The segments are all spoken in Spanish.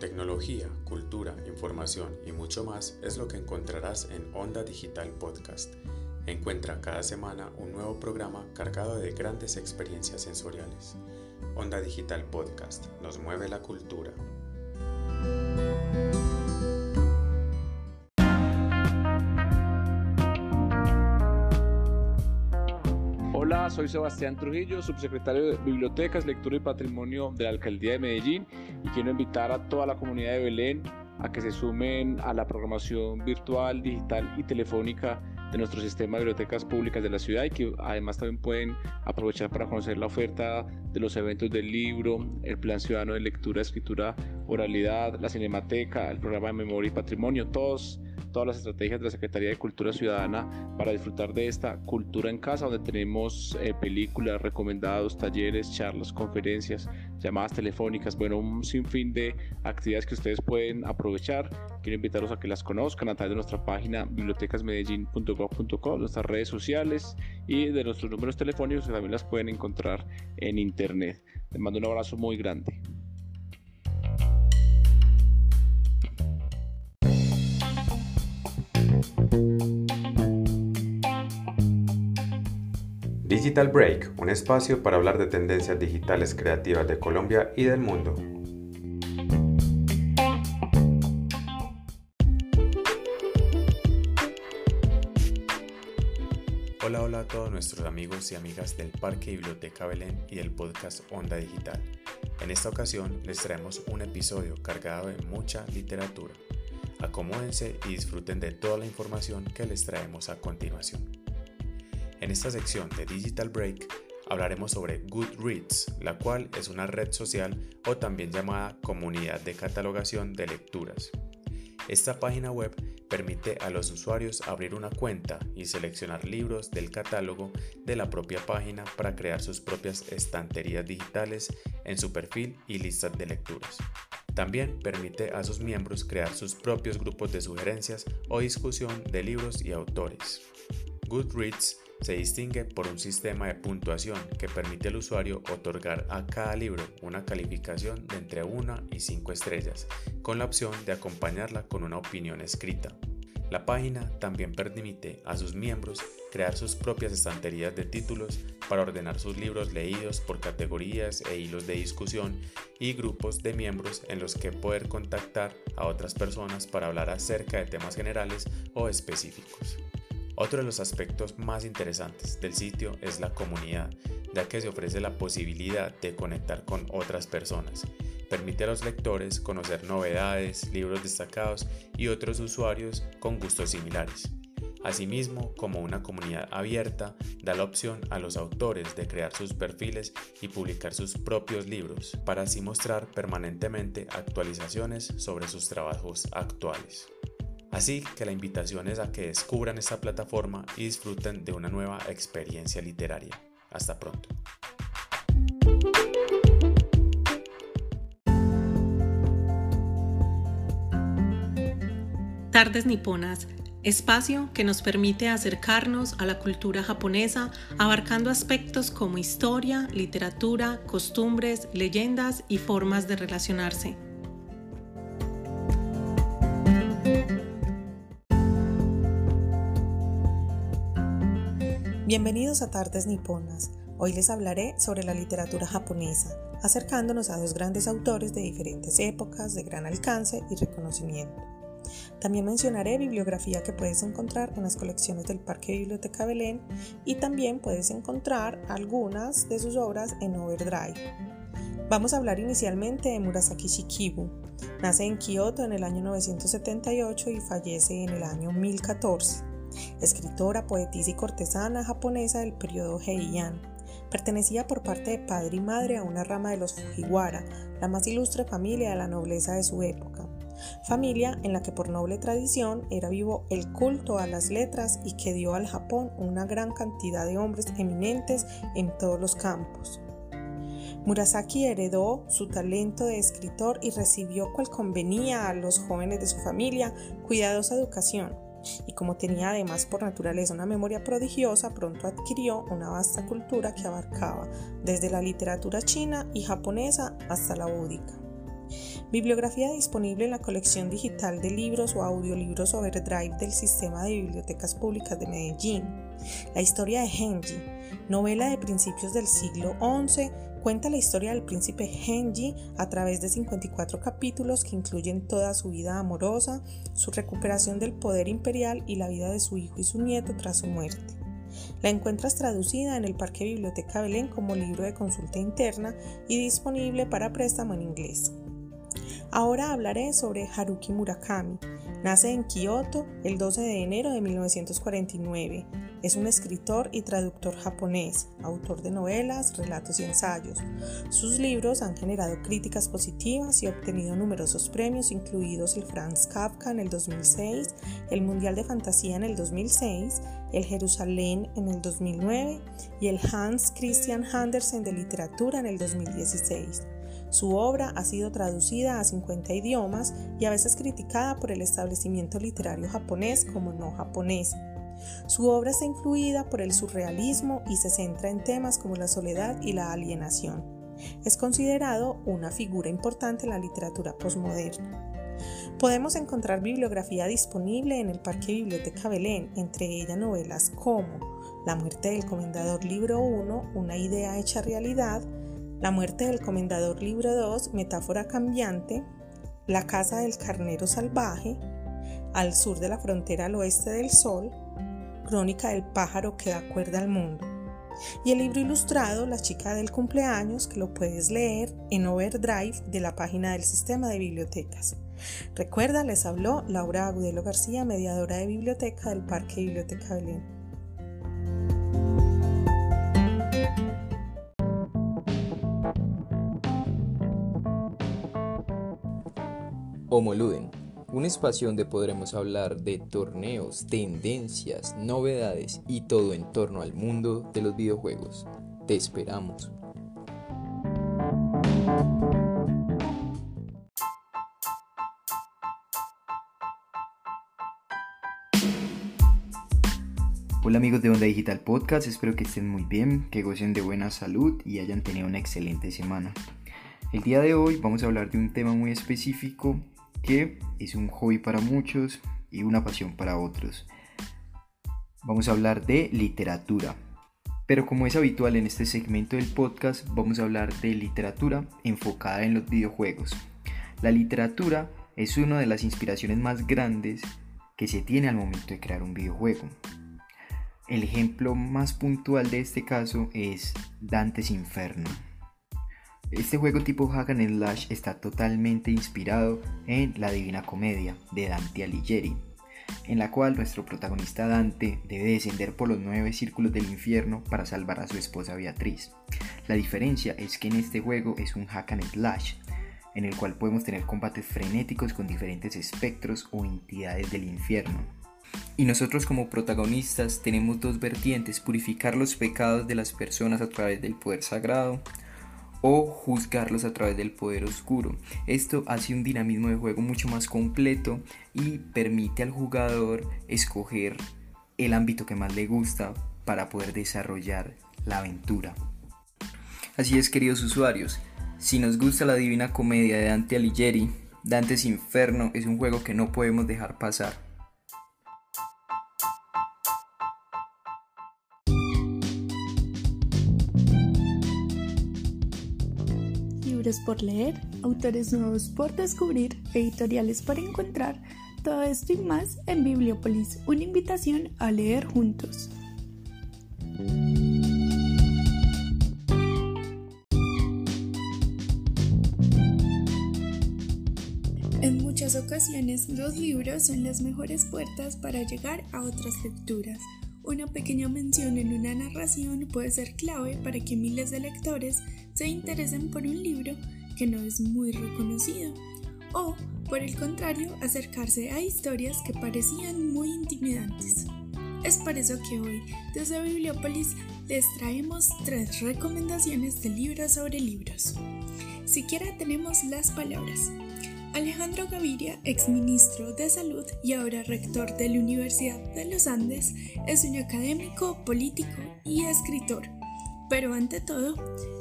Tecnología, cultura, información y mucho más es lo que encontrarás en Onda Digital Podcast. Encuentra cada semana un nuevo programa cargado de grandes experiencias sensoriales. Onda Digital Podcast nos mueve la cultura. Hola, soy Sebastián Trujillo, subsecretario de Bibliotecas, Lectura y Patrimonio de la Alcaldía de Medellín y quiero invitar a toda la comunidad de Belén a que se sumen a la programación virtual, digital y telefónica de nuestro sistema de bibliotecas públicas de la ciudad y que además también pueden aprovechar para conocer la oferta de los eventos del libro, el plan ciudadano de lectura, escritura, oralidad, la cinemateca, el programa de memoria y patrimonio, todos todas las estrategias de la Secretaría de Cultura Ciudadana para disfrutar de esta cultura en casa, donde tenemos eh, películas, recomendados, talleres, charlas, conferencias, llamadas telefónicas, bueno, un sinfín de actividades que ustedes pueden aprovechar. Quiero invitarlos a que las conozcan a través de nuestra página bibliotecasmedellin.gov.co, nuestras redes sociales y de nuestros números telefónicos que también las pueden encontrar en internet. Les mando un abrazo muy grande. Digital Break, un espacio para hablar de tendencias digitales creativas de Colombia y del mundo. Hola, hola a todos nuestros amigos y amigas del Parque Biblioteca Belén y del podcast Onda Digital. En esta ocasión les traemos un episodio cargado de mucha literatura. Acomódense y disfruten de toda la información que les traemos a continuación. En esta sección de Digital Break hablaremos sobre Goodreads, la cual es una red social o también llamada comunidad de catalogación de lecturas. Esta página web permite a los usuarios abrir una cuenta y seleccionar libros del catálogo de la propia página para crear sus propias estanterías digitales en su perfil y listas de lecturas. También permite a sus miembros crear sus propios grupos de sugerencias o discusión de libros y autores. Goodreads se distingue por un sistema de puntuación que permite al usuario otorgar a cada libro una calificación de entre 1 y 5 estrellas, con la opción de acompañarla con una opinión escrita. La página también permite a sus miembros crear sus propias estanterías de títulos para ordenar sus libros leídos por categorías e hilos de discusión y grupos de miembros en los que poder contactar a otras personas para hablar acerca de temas generales o específicos. Otro de los aspectos más interesantes del sitio es la comunidad, ya que se ofrece la posibilidad de conectar con otras personas. Permite a los lectores conocer novedades, libros destacados y otros usuarios con gustos similares. Asimismo, como una comunidad abierta, da la opción a los autores de crear sus perfiles y publicar sus propios libros, para así mostrar permanentemente actualizaciones sobre sus trabajos actuales. Así que la invitación es a que descubran esta plataforma y disfruten de una nueva experiencia literaria. Hasta pronto. Tardes Niponas, espacio que nos permite acercarnos a la cultura japonesa abarcando aspectos como historia, literatura, costumbres, leyendas y formas de relacionarse. Bienvenidos a Tardes Niponas. Hoy les hablaré sobre la literatura japonesa, acercándonos a dos grandes autores de diferentes épocas, de gran alcance y reconocimiento. También mencionaré bibliografía que puedes encontrar en las colecciones del Parque Biblioteca Belén y también puedes encontrar algunas de sus obras en Overdrive. Vamos a hablar inicialmente de Murasaki Shikibu. Nace en Kioto en el año 978 y fallece en el año 1014 escritora, poetisa y cortesana japonesa del periodo Heian. Pertenecía por parte de padre y madre a una rama de los Fujiwara, la más ilustre familia de la nobleza de su época. Familia en la que por noble tradición era vivo el culto a las letras y que dio al Japón una gran cantidad de hombres eminentes en todos los campos. Murasaki heredó su talento de escritor y recibió cual convenía a los jóvenes de su familia cuidadosa educación y como tenía además por naturaleza una memoria prodigiosa, pronto adquirió una vasta cultura que abarcaba desde la literatura china y japonesa hasta la búdica. Bibliografía disponible en la colección digital de libros o audiolibros Overdrive del Sistema de Bibliotecas Públicas de Medellín. La historia de Genji, novela de principios del siglo XI, cuenta la historia del príncipe Genji a través de 54 capítulos que incluyen toda su vida amorosa, su recuperación del poder imperial y la vida de su hijo y su nieto tras su muerte. La encuentras traducida en el Parque Biblioteca Belén como libro de consulta interna y disponible para préstamo en inglés. Ahora hablaré sobre Haruki Murakami. Nace en Kioto el 12 de enero de 1949. Es un escritor y traductor japonés, autor de novelas, relatos y ensayos. Sus libros han generado críticas positivas y obtenido numerosos premios, incluidos el Franz Kafka en el 2006, el Mundial de Fantasía en el 2006, el Jerusalén en el 2009 y el Hans Christian Andersen de Literatura en el 2016. Su obra ha sido traducida a 50 idiomas y a veces criticada por el establecimiento literario japonés como no japonés. Su obra está influida por el surrealismo y se centra en temas como la soledad y la alienación. Es considerado una figura importante en la literatura posmoderna. Podemos encontrar bibliografía disponible en el Parque Biblioteca Belén, entre ellas novelas como La muerte del comendador libro 1, una idea hecha realidad, la muerte del comendador libro 2, metáfora cambiante, La casa del carnero salvaje, Al sur de la frontera al oeste del sol, Crónica del pájaro que da cuerda al mundo. Y el libro ilustrado La chica del cumpleaños, que lo puedes leer en Overdrive de la página del sistema de bibliotecas. Recuerda, les habló Laura Agudelo García, mediadora de biblioteca del Parque Biblioteca Belén. Homoluden, un espacio donde podremos hablar de torneos, tendencias, novedades y todo en torno al mundo de los videojuegos. Te esperamos. Hola amigos de Onda Digital Podcast, espero que estén muy bien, que gocen de buena salud y hayan tenido una excelente semana. El día de hoy vamos a hablar de un tema muy específico que es un hobby para muchos y una pasión para otros. Vamos a hablar de literatura. Pero como es habitual en este segmento del podcast, vamos a hablar de literatura enfocada en los videojuegos. La literatura es una de las inspiraciones más grandes que se tiene al momento de crear un videojuego. El ejemplo más puntual de este caso es Dante's Inferno. Este juego tipo hack and slash está totalmente inspirado en La Divina Comedia de Dante Alighieri, en la cual nuestro protagonista Dante debe descender por los nueve círculos del infierno para salvar a su esposa Beatriz. La diferencia es que en este juego es un hack and slash, en el cual podemos tener combates frenéticos con diferentes espectros o entidades del infierno. Y nosotros como protagonistas tenemos dos vertientes, purificar los pecados de las personas a través del poder sagrado, o juzgarlos a través del poder oscuro. Esto hace un dinamismo de juego mucho más completo y permite al jugador escoger el ámbito que más le gusta para poder desarrollar la aventura. Así es, queridos usuarios, si nos gusta la Divina Comedia de Dante Alighieri, Dante's Inferno es un juego que no podemos dejar pasar. Por leer, autores nuevos por descubrir, editoriales por encontrar, todo esto y más en Bibliopolis, una invitación a leer juntos. En muchas ocasiones los libros son las mejores puertas para llegar a otras lecturas. Una pequeña mención en una narración puede ser clave para que miles de lectores se interesen por un libro que no es muy reconocido o, por el contrario, acercarse a historias que parecían muy intimidantes. Es por eso que hoy, desde Bibliopolis, les traemos tres recomendaciones de libros sobre libros. Siquiera tenemos las palabras Alejandro Gaviria, exministro de Salud y ahora rector de la Universidad de los Andes, es un académico, político y escritor. Pero ante todo,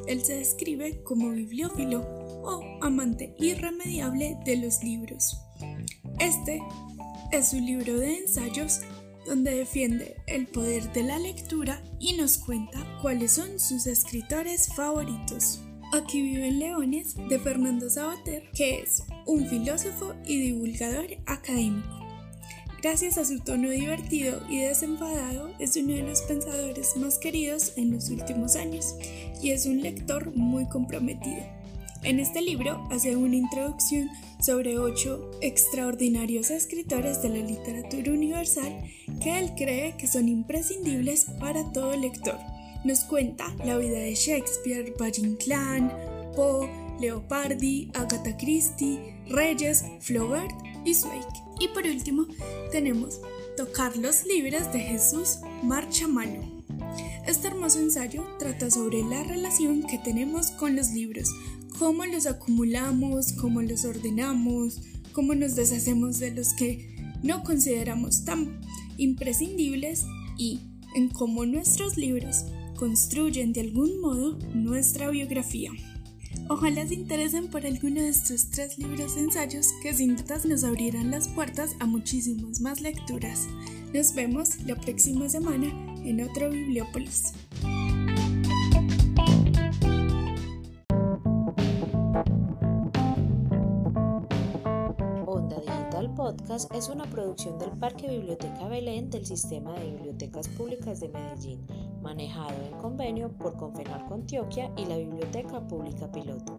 él se describe como bibliófilo o amante irremediable de los libros. Este es su libro de ensayos donde defiende el poder de la lectura y nos cuenta cuáles son sus escritores favoritos. Aquí viven leones de Fernando Sabater, que es un filósofo y divulgador académico. Gracias a su tono divertido y desenfadado, es uno de los pensadores más queridos en los últimos años y es un lector muy comprometido. En este libro hace una introducción sobre ocho extraordinarios escritores de la literatura universal que él cree que son imprescindibles para todo lector. Nos cuenta la vida de Shakespeare, Valle Poe, Leopardi, Agatha Christie, Reyes, Flaubert y Zweig. Y por último tenemos Tocar los libros de Jesús Marcha Mano. Este hermoso ensayo trata sobre la relación que tenemos con los libros, cómo los acumulamos, cómo los ordenamos, cómo nos deshacemos de los que no consideramos tan imprescindibles y en cómo nuestros libros construyen de algún modo nuestra biografía. Ojalá se interesen por alguno de estos tres libros ensayos que sin duda nos abrirán las puertas a muchísimas más lecturas. Nos vemos la próxima semana en otro Bibliópolis. Podcast es una producción del Parque Biblioteca Belén del Sistema de Bibliotecas Públicas de Medellín, manejado en convenio por Confenalco Antioquia y la Biblioteca Pública Piloto.